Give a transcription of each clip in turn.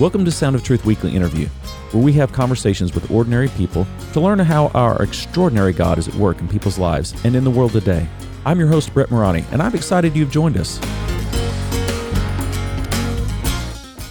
Welcome to Sound of Truth Weekly Interview, where we have conversations with ordinary people to learn how our extraordinary God is at work in people's lives and in the world today. I'm your host, Brett Maragni, and I'm excited you've joined us.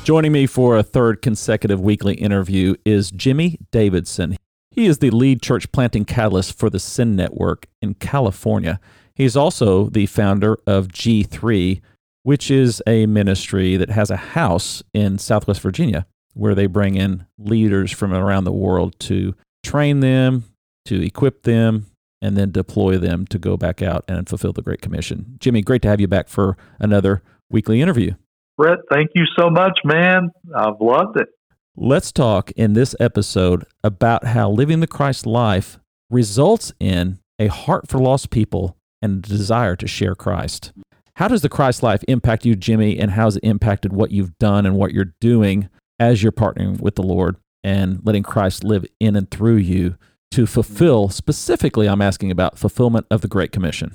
Joining me for a third consecutive weekly interview is Jimmie Davidson. He is the lead church planting catalyst for the Send Network in California. He's also the founder of G3, which is a ministry that has a house in Southwest Virginia where they bring in leaders from around the world to train them, to equip them, and then deploy them to go back out and fulfill the Great Commission. Jimmie, great to have you back for another weekly interview. Brett, thank you so much, man. I've loved it. Let's talk in this episode about how living the Christ life results in a heart for lost people and a desire to share Christ. How does the Christ life impact you, Jimmie, and how has it impacted what you've done and what you're doing as you're partnering with the Lord and letting Christ live in and through you to fulfill, specifically, I'm asking about fulfillment of the Great Commission?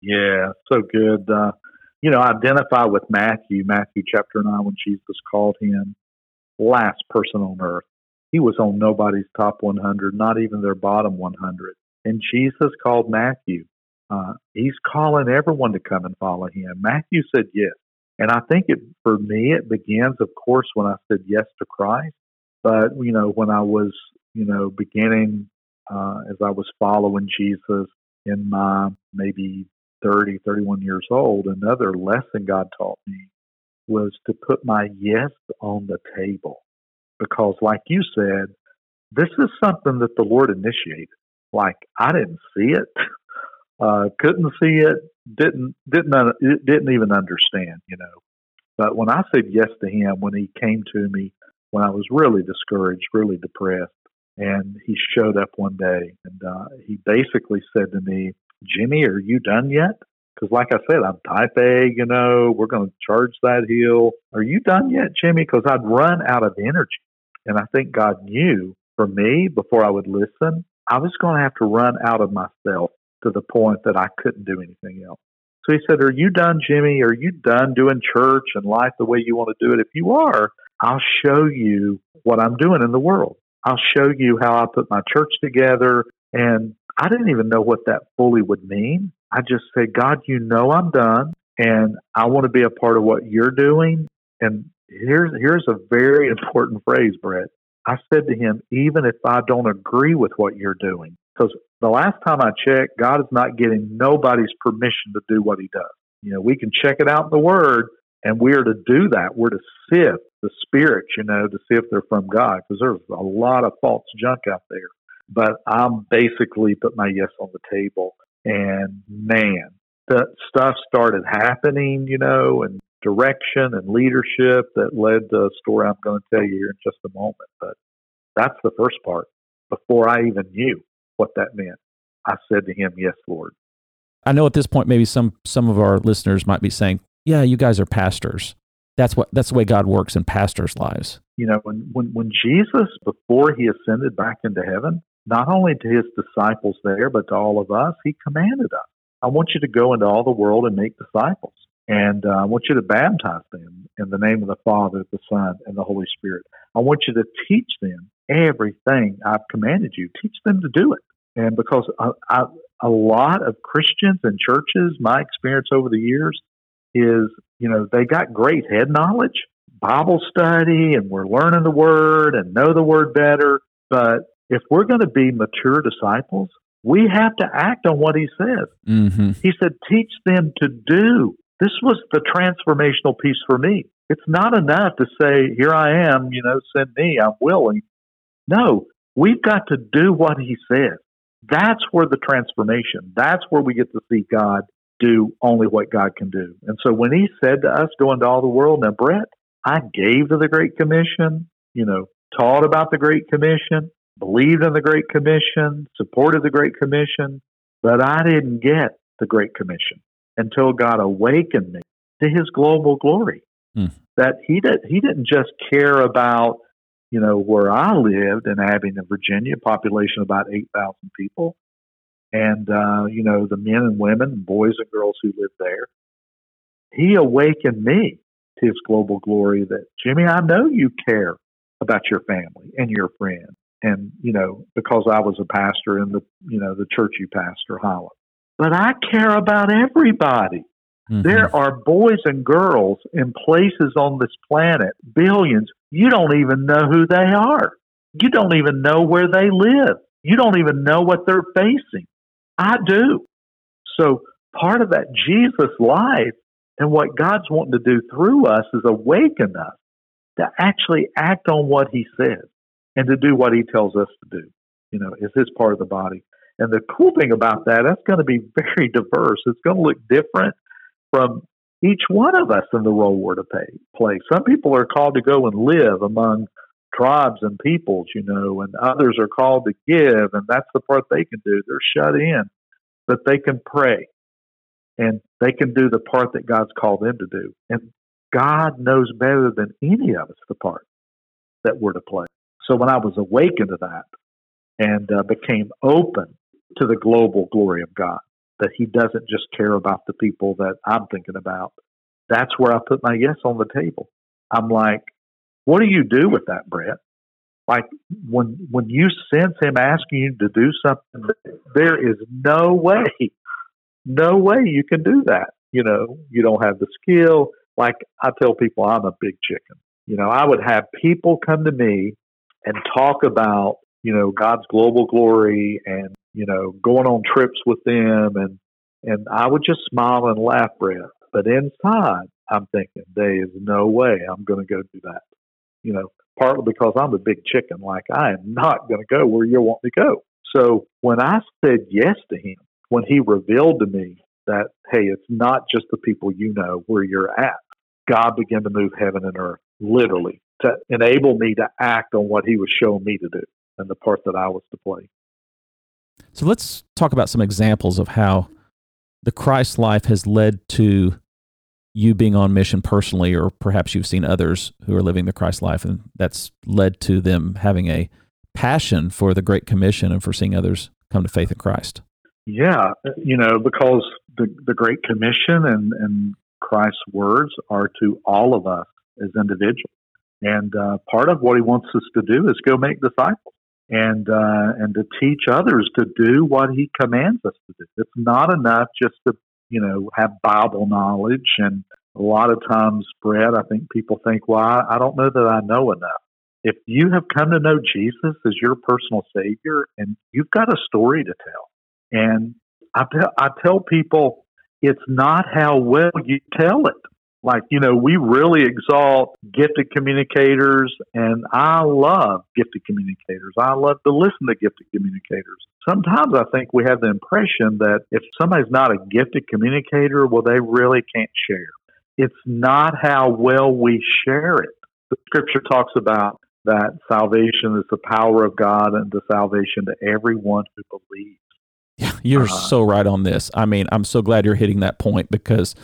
Yeah, so good. Uh, you know, identify with Matthew, Matthew chapter 9, when Jesus called him last person on earth. He was on nobody's top 100, not even their bottom 100. And Jesus called Matthew uh, he's calling everyone to come and follow him. Matthew said yes. And I think it, for me, it begins, of course, when I said yes to Christ. But, you know, when I was, you know, beginning, uh, as I was following Jesus in my maybe 30, 31 years old, another lesson God taught me was to put my yes on the table. Because, like you said, this is something that the Lord initiated. Like, I didn't see it. uh, couldn't see it, didn't didn't didn't even understand, you know. But when I said yes to him, when he came to me, when I was really discouraged, really depressed, and he showed up one day, and uh, he basically said to me, "Jimmie, are you done yet?" Because, like I said, I'm type A, you know, we're going to charge that hill. Are you done yet, Jimmie? Because I'd run out of energy. And I think God knew for me, before I would listen, I was going to have to run out of myself to the point that I couldn't do anything else. So he said, Are you done, Jimmie? Are you done doing church and life the way you want to do it? If you are, I'll show you what I'm doing in the world. I'll show you how I put my church together. And I didn't even know what that fully would mean. I just said, God, you know I'm done and I want to be a part of what you're doing. And here's here's a very important phrase, Brett. I said to him, even if I don't agree with what you're doing, because the last time I checked, God is not getting nobody's permission to do what He does. You know, we can check it out in the Word, and we're to do that. We're to sift the spirits, you know, to see if they're from God, because there's a lot of false junk out there. But I'm basically put my yes on the table, and man, the stuff started happening, you know, and direction and leadership that led to a story I'm going to tell you here in just a moment. But that's the first part before I even knew what that meant. I said to him, Yes, Lord. I know at this point maybe some some of our listeners might be saying, Yeah, you guys are pastors. That's what that's the way God works in pastors' lives. You know, when when, when Jesus, before he ascended back into heaven, not only to his disciples there, but to all of us, he commanded us. I want you to go into all the world and make disciples. And uh, I want you to baptize them in the name of the Father, the Son, and the Holy Spirit. I want you to teach them everything I've commanded you. Teach them to do it. And because I, I, a lot of Christians and churches, my experience over the years is, you know, they got great head knowledge, Bible study, and we're learning the Word and know the Word better. But if we're going to be mature disciples, we have to act on what He says. Mm-hmm. He said, teach them to do. This was the transformational piece for me. It's not enough to say, here I am, you know, send me, I'm willing. No, we've got to do what He says. That's where the transformation, that's where we get to see God do only what God can do. And so when he said to us, go into all the world, now, Brett, I gave to the Great Commission, you know, taught about the Great Commission, believed in the Great Commission, supported the Great Commission, but I didn't get the Great Commission until God awakened me to his global glory. Hmm. That he did he didn't just care about you know, where I lived in Abingdon, Virginia, population about 8,000 people. And, uh, you know, the men and women, boys and girls who lived there. He awakened me to his global glory that, Jimmie, I know you care about your family and your friends. And, you know, because I was a pastor in the, you know, the church you pastor, Holland. But I care about everybody. Mm-hmm. There are boys and girls in places on this planet, billions, you don't even know who they are. You don't even know where they live. You don't even know what they're facing. I do. So part of that Jesus life and what God's wanting to do through us is awaken us to actually act on what He says and to do what He tells us to do. You know, is this part of the body? And the cool thing about that, that's going to be very diverse. It's going to look different from each one of us in the role we're to pay, play. Some people are called to go and live among tribes and peoples, you know, and others are called to give, and that's the part they can do. They're shut in, but they can pray and they can do the part that God's called them to do. And God knows better than any of us the part that we're to play. So when I was awakened to that and uh, became open to the global glory of God, that He doesn't just care about the people that I'm thinking about, that's where I put my yes on the table. I'm like, what do you do with that, Brett? Like when when you sense him asking you to do something, there is no way, no way you can do that. You know, you don't have the skill. Like I tell people, I'm a big chicken. You know, I would have people come to me and talk about, you know, God's global glory and, you know, going on trips with them and and I would just smile and laugh, Brett. But inside, I'm thinking, there is no way I'm going to go do that you know, partly because I'm a big chicken. Like I am not going to go where you want me to go. So when I said yes to him, when he revealed to me that, hey, it's not just the people you know where you're at, God began to move heaven and earth, literally, to enable me to act on what he was showing me to do and the part that I was to play. So let's talk about some examples of how the Christ life has led to you being on mission personally, or perhaps you've seen others who are living the Christ life, and that's led to them having a passion for the Great Commission and for seeing others come to faith in Christ. Yeah, you know, because the, the Great Commission and, and Christ's words are to all of us as individuals. And uh, part of what he wants us to do is go make disciples and uh, and to teach others to do what he commands us to do. It's not enough just to you know, have Bible knowledge. And a lot of times, Brad, I think people think, well, I, I don't know that I know enough. If you have come to know Jesus as your personal Savior and you've got a story to tell, and I, tell, I tell people it's not how well you tell it. Like, you know, we really exalt gifted communicators, and I love gifted communicators. I love to listen to gifted communicators. Sometimes I think we have the impression that if somebody's not a gifted communicator, well, they really can't share. It's not how well we share it. The scripture talks about that salvation is the power of God and the salvation to everyone who believes. Yeah, you're uh, so right on this. I mean, I'm so glad you're hitting that point because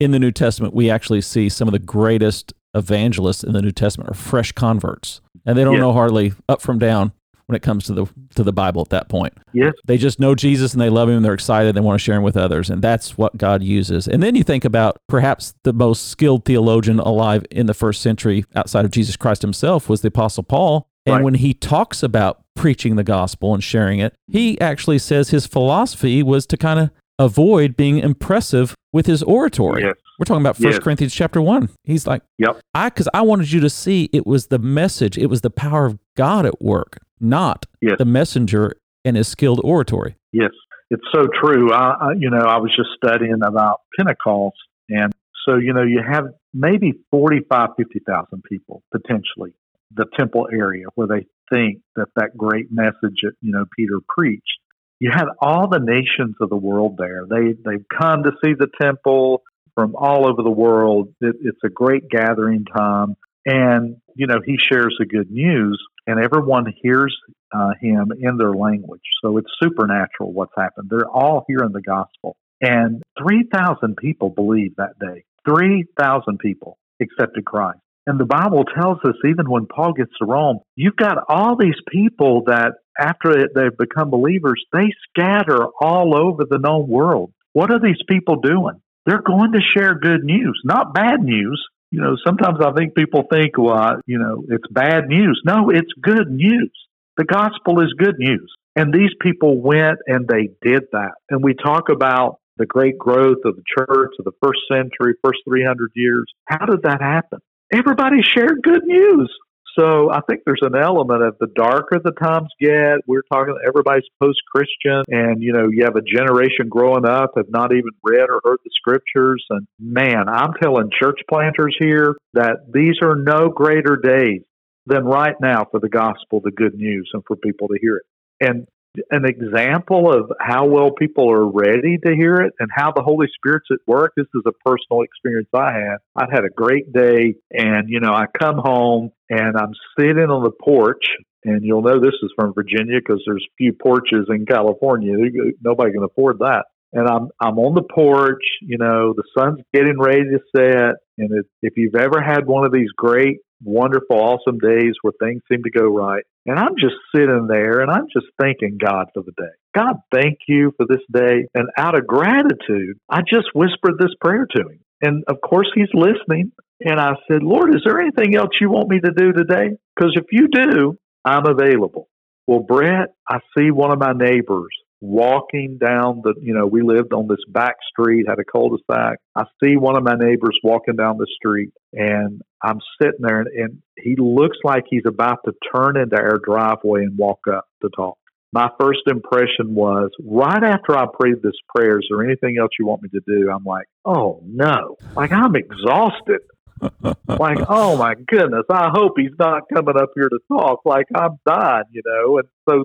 in the New Testament, we actually see some of the greatest evangelists in the New Testament are fresh converts, and they don't know hardly up from down when it comes to the to the Bible at that point. Yes. They just know Jesus and they love him and they're excited, they want to share him with others, and that's what God uses. And then you think about perhaps the most skilled theologian alive in the first century outside of Jesus Christ himself was the apostle Paul. And right. when he talks about preaching the gospel and sharing it, he actually says his philosophy was to kind of avoid being impressive with his oratory. Yes. We're talking about First yes. Corinthians chapter 1. He's like, "Yep." I cuz I wanted you to see it was the message, it was the power of God at work, not yes. the messenger and his skilled oratory. Yes. It's so true. I, I you know, I was just studying about Pentecost and so you know, you have maybe 45 50,000 people potentially the temple area where they think that that great message that you know Peter preached you had all the nations of the world there. They they've come to see the temple from all over the world. It, it's a great gathering time, and you know he shares the good news, and everyone hears uh, him in their language. So it's supernatural what's happened. They're all hearing the gospel, and three thousand people believed that day. Three thousand people accepted Christ. And the Bible tells us, even when Paul gets to Rome, you've got all these people that after they've become believers, they scatter all over the known world. What are these people doing? They're going to share good news, not bad news. you know, sometimes I think people think, well, you know, it's bad news. No, it's good news. The gospel is good news. And these people went and they did that. And we talk about the great growth of the church of the first century, first 300 years. How did that happen? Everybody shared good news. So I think there's an element of the darker the times get, we're talking everybody's post Christian and you know, you have a generation growing up have not even read or heard the scriptures and man, I'm telling church planters here that these are no greater days than right now for the gospel, the good news, and for people to hear it. And an example of how well people are ready to hear it and how the Holy Spirit's at work. This is a personal experience I had. I had a great day, and you know, I come home and I'm sitting on the porch. And you'll know this is from Virginia because there's few porches in California. Nobody can afford that. And I'm I'm on the porch. You know, the sun's getting ready to set. And it, if you've ever had one of these great wonderful, awesome days where things seem to go right. And I'm just sitting there and I'm just thanking God for the day. God, thank you for this day. And out of gratitude, I just whispered this prayer to him. And of course, he's listening. And I said, Lord, is there anything else you want me to do today? Because if you do, I'm available. Well, Brett, I see one of my neighbors walking down the, you know, we lived on this back street, had a cul-de-sac. I see one of my neighbors walking down the street and I'm sitting there and, and he looks like he's about to turn into our driveway and walk up to talk. My first impression was right after I prayed this prayer, is there anything else you want me to do? I'm like, oh no, like I'm exhausted. like, oh my goodness, I hope he's not coming up here to talk. Like I'm dying, you know. And so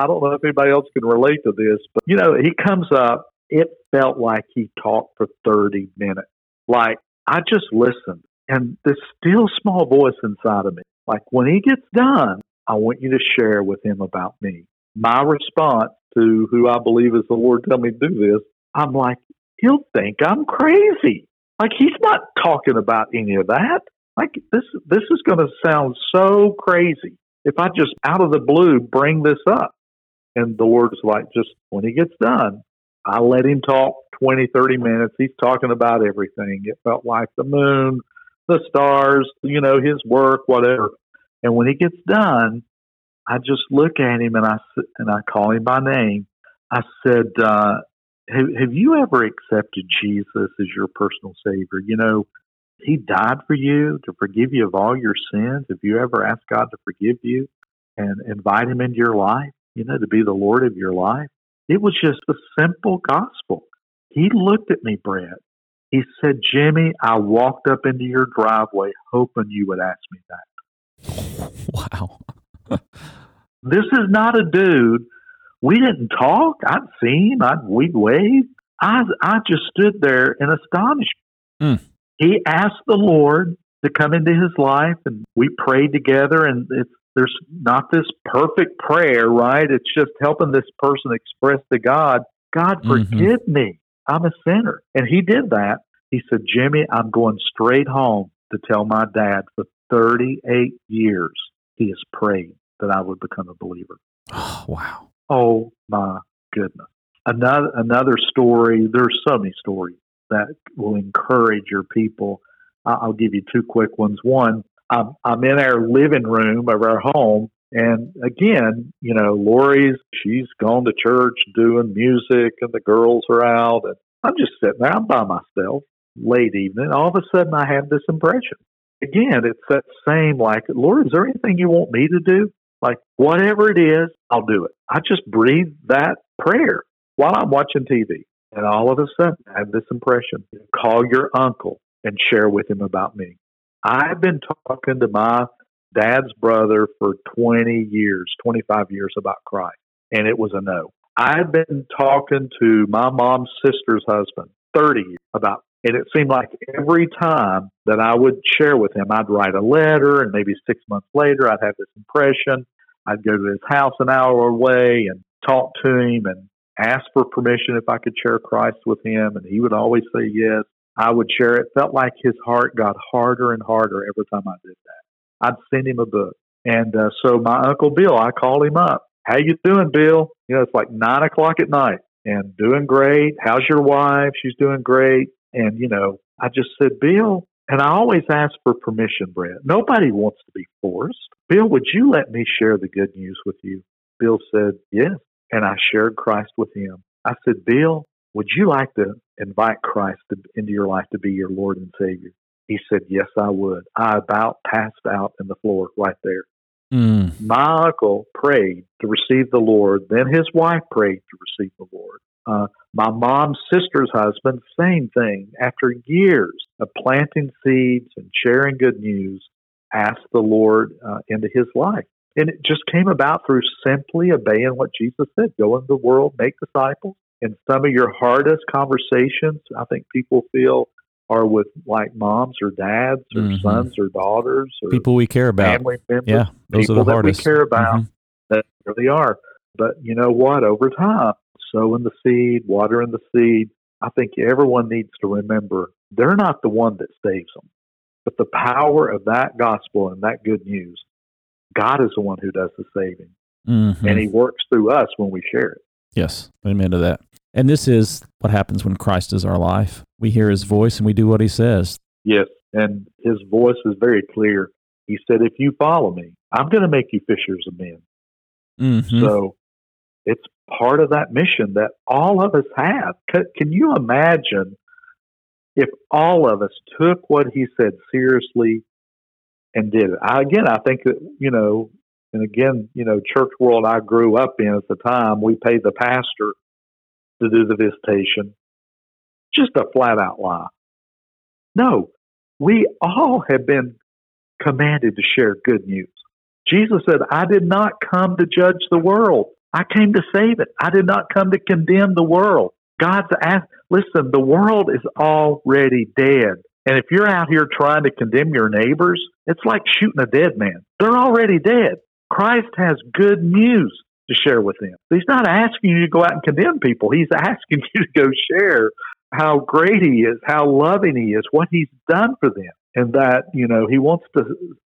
I don't know if anybody else can relate to this, but you know, he comes up. It felt like he talked for 30 minutes. Like I just listened and this still small voice inside of me, like when he gets done, I want you to share with him about me. My response to who I believe is the Lord tell me to do this, I'm like, he'll think I'm crazy. Like he's not talking about any of that. Like this this is gonna sound so crazy if I just out of the blue bring this up. And the Lord's like, just when he gets done, I let him talk 20, 30 minutes. He's talking about everything. It felt like the moon, the stars, you know, his work, whatever. And when he gets done, I just look at him and I and I call him by name. I said, uh, have, "Have you ever accepted Jesus as your personal Savior? You know, He died for you to forgive you of all your sins. Have you ever asked God to forgive you and invite Him into your life? You know, to be the Lord of your life. It was just a simple gospel. He looked at me, Brett. He said, Jimmie, I walked up into your driveway hoping you would ask me that. Wow. this is not a dude. We didn't talk. I'd seen him. I'd, we'd waved. I, I just stood there in astonishment. Mm. He asked the Lord to come into his life, and we prayed together. And it's there's not this perfect prayer, right? It's just helping this person express to God, God, mm-hmm. forgive mm-hmm. me. I'm a sinner. And he did that. He said, Jimmie, I'm going straight home to tell my dad for 38 years he has prayed that I would become a believer. Oh, wow. Oh, my goodness. Another, another story, there's so many stories that will encourage your people. I'll give you two quick ones. One, I'm, I'm in our living room of our home. And again, you know, Lori's, she's gone to church doing music and the girls are out. And I'm just sitting there, I'm by myself late evening. All of a sudden, I have this impression. Again, it's that same like, Lord, is there anything you want me to do? Like, whatever it is, I'll do it. I just breathe that prayer while I'm watching TV. And all of a sudden, I have this impression call your uncle and share with him about me. I've been talking to my dad's brother for 20 years, 25 years about Christ, and it was a no. I've been talking to my mom's sister's husband 30 years about and it seemed like every time that I would share with him, I'd write a letter, and maybe six months later, I'd have this impression. I'd go to his house an hour away and talk to him and ask for permission if I could share Christ with him, and he would always say yes. I would share it. Felt like his heart got harder and harder every time I did that. I'd send him a book. And uh, so my uncle Bill, I called him up. How you doing, Bill? You know, it's like nine o'clock at night and doing great. How's your wife? She's doing great. And, you know, I just said, Bill, And I always ask for permission, Brett. Nobody wants to be forced. Bill, would you let me share the good news with you? Bill said, Yes. And I shared Christ with him. I said, Bill, would you like to invite Christ to, into your life to be your Lord and Savior? He said, Yes, I would. I about passed out in the floor right there. Mm. My uncle prayed to receive the Lord. Then his wife prayed to receive the Lord. Uh, my mom's sister's husband, same thing. After years of planting seeds and sharing good news, asked the Lord uh, into his life. And it just came about through simply obeying what Jesus said go into the world, make disciples. And some of your hardest conversations, I think people feel, are with like moms or dads or mm-hmm. sons or daughters or people we care about. Family members. Yeah, those people are the hardest. that we care about. Mm-hmm. That really are. But you know what? Over time, sowing the seed, watering the seed, I think everyone needs to remember they're not the one that saves them. But the power of that gospel and that good news, God is the one who does the saving. Mm-hmm. And He works through us when we share it. Yes. Amen to that. And this is what happens when Christ is our life. We hear His voice and we do what He says. Yes. And His voice is very clear. He said, If you follow me, I'm going to make you fishers of men. Mm-hmm. So it's part of that mission that all of us have. Can, can you imagine if all of us took what he said seriously and did it? I, again, I think that, you know, and again, you know, church world I grew up in at the time, we paid the pastor to do the visitation. Just a flat out lie. No, we all have been commanded to share good news. Jesus said, I did not come to judge the world. I came to save it. I did not come to condemn the world. God's asked, listen, the world is already dead. And if you're out here trying to condemn your neighbors, it's like shooting a dead man. They're already dead. Christ has good news to share with them. He's not asking you to go out and condemn people. He's asking you to go share how great he is, how loving he is, what he's done for them. And that, you know, he wants to,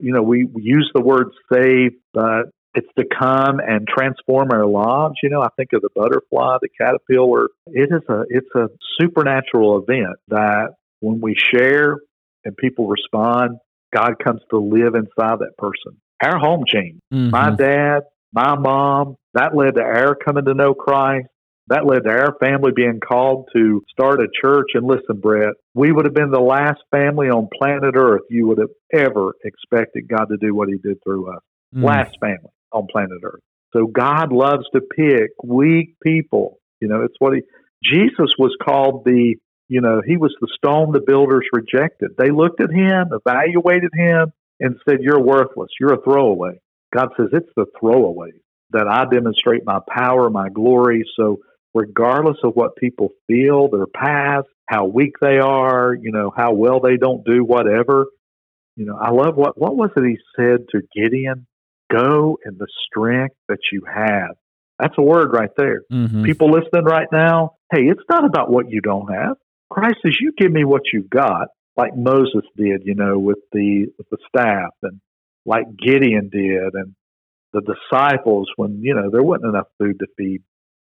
you know, we, use the word save, but it's to come and transform our lives. You know, I think of the butterfly, the caterpillar. It is a it's a supernatural event that when we share and people respond, God comes to live inside that person. Our home changed. Mm-hmm. My dad, my mom, that led to our coming to know Christ. That led to our family being called to start a church. And listen, Brett, we would have been the last family on planet Earth you would have ever expected God to do what He did through us. Mm. Last family on planet Earth. So God loves to pick weak people. You know, it's what he, Jesus was called the, you know, he was the stone the builders rejected. They looked at him, evaluated him, and said, You're worthless. You're a throwaway. God says, It's the throwaway that I demonstrate my power, my glory. So, regardless of what people feel, their past, how weak they are, you know, how well they don't do, whatever, you know, I love what, what was it he said to Gideon? Go in the strength that you have. That's a word right there. Mm-hmm. People listening right now, hey, it's not about what you don't have. Christ says, you give me what you've got, like Moses did, you know, with the with the staff, and like Gideon did, and the disciples when you know there wasn't enough food to feed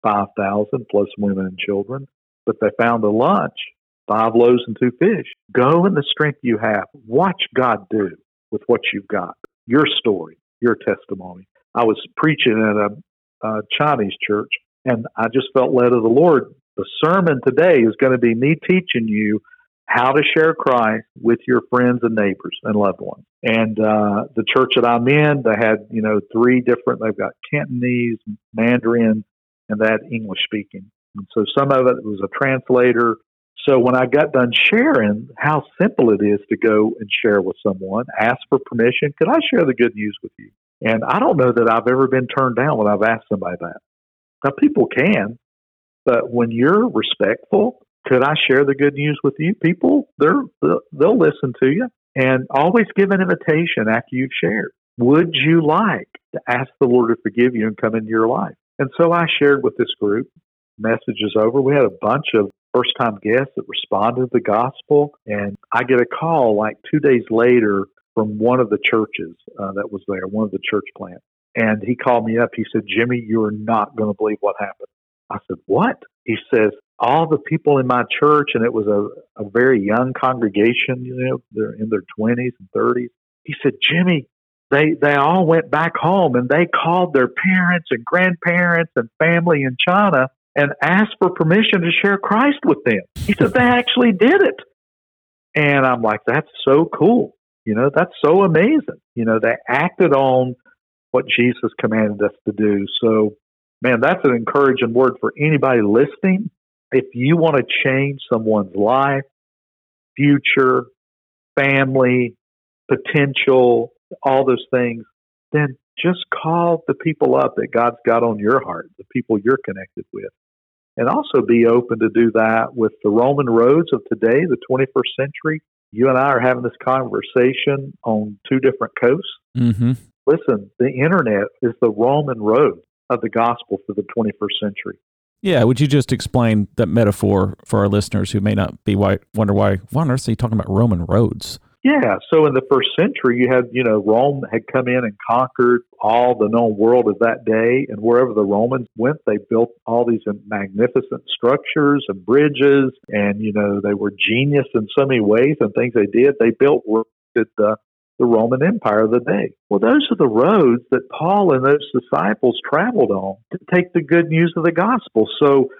five thousand plus women and children, but they found a lunch, five loaves and two fish. Go in the strength you have. Watch God do with what you've got. Your story your testimony. I was preaching at a, a Chinese church, and I just felt led of the Lord. The sermon today is going to be me teaching you how to share Christ with your friends and neighbors and loved ones. And uh, the church that I'm in, they had you know three different. They've got Cantonese, Mandarin, and that English speaking. And so some of it was a translator. So when I got done sharing how simple it is to go and share with someone, ask for permission, could I share the good news with you? And I don't know that I've ever been turned down when I've asked somebody that. Now people can, but when you're respectful, could I share the good news with you? People, they're, they'll listen to you and always give an invitation after you've shared. Would you like to ask the Lord to forgive you and come into your life? And so I shared with this group. Message is over. We had a bunch of first time guests that responded to the gospel. And I get a call like two days later from one of the churches uh, that was there, one of the church plants. And he called me up. He said, Jimmie, you're not going to believe what happened. I said, What? He says, all the people in my church, and it was a, a very young congregation, you know, they're in their 20s and 30s. He said, Jimmie, they, they all went back home and they called their parents and grandparents and family in China and asked for permission to share Christ with them. He said, they actually did it. And I'm like, that's so cool. You know, that's so amazing. You know, they acted on what Jesus commanded us to do. So, man, that's an encouraging word for anybody listening. If you want to change someone's life, future, family, potential, all those things, then just call the people up that God's got on your heart, the people you're connected with. And also be open to do that with the Roman roads of today, the 21st century. You and I are having this conversation on two different coasts. Mm-hmm. Listen, the internet is the Roman road of the gospel for the 21st century. Yeah, would you just explain that metaphor for our listeners who may not be why, wonder why? Why on earth are you talking about Roman roads? Yeah, so in the first century, you had, you know, Rome had come in and conquered all the known world of that day. And wherever the Romans went, they built all these magnificent structures and bridges. And, you know, they were genius in so many ways and things they did. They built the, the Roman Empire of the day. Well, those are the roads that Paul and those disciples traveled on to take the good news of the gospel. So,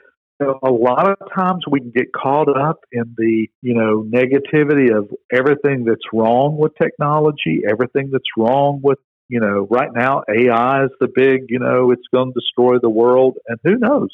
a lot of times we can get caught up in the you know negativity of everything that's wrong with technology everything that's wrong with you know right now ai is the big you know it's going to destroy the world and who knows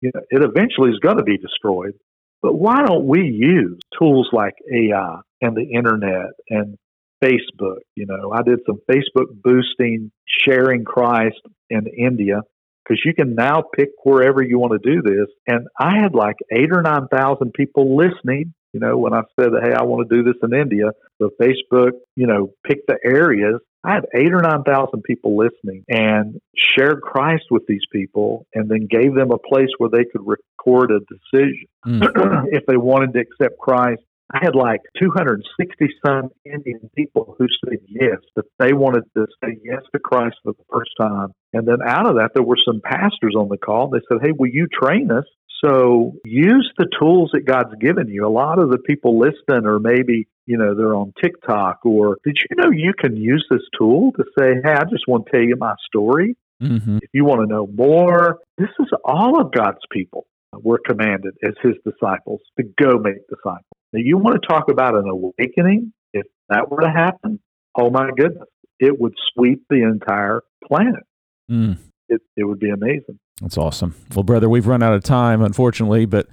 you know it eventually is going to be destroyed but why don't we use tools like ai and the internet and facebook you know i did some facebook boosting sharing christ in india because you can now pick wherever you want to do this. And I had like eight or 9,000 people listening. You know, when I said, hey, I want to do this in India, so Facebook, you know, pick the areas. I had eight or 9,000 people listening and shared Christ with these people and then gave them a place where they could record a decision mm. if they wanted to accept Christ I had like 260 some Indian people who said yes, that they wanted to say yes to Christ for the first time. And then out of that, there were some pastors on the call. They said, Hey, will you train us? So use the tools that God's given you. A lot of the people listening or maybe, you know, they're on TikTok or did you know you can use this tool to say, Hey, I just want to tell you my story. Mm-hmm. If you want to know more, this is all of God's people. We're commanded as his disciples to go make disciples. Now, you want to talk about an awakening? If that were to happen, oh my goodness, it would sweep the entire planet. Mm. It, it would be amazing. That's awesome. Well, brother, we've run out of time, unfortunately, but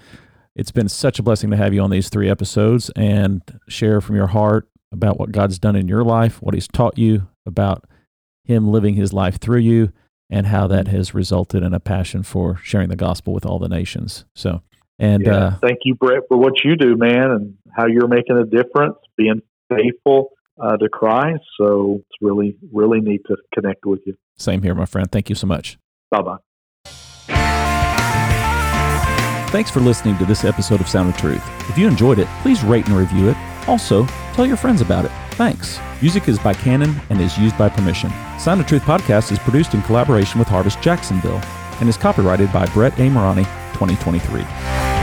it's been such a blessing to have you on these three episodes and share from your heart about what God's done in your life, what He's taught you about Him living His life through you, and how that has resulted in a passion for sharing the gospel with all the nations. So, and yeah. uh, thank you, Brett, for what you do, man, and how you're making a difference, being faithful uh, to Christ. So it's really, really neat to connect with you. Same here, my friend. Thank you so much. Bye bye. Thanks for listening to this episode of Sound of Truth. If you enjoyed it, please rate and review it. Also, tell your friends about it. Thanks. Music is by Canon and is used by permission. Sound of Truth podcast is produced in collaboration with Harvest Jacksonville and is copyrighted by Brett A. Maragni, 2023.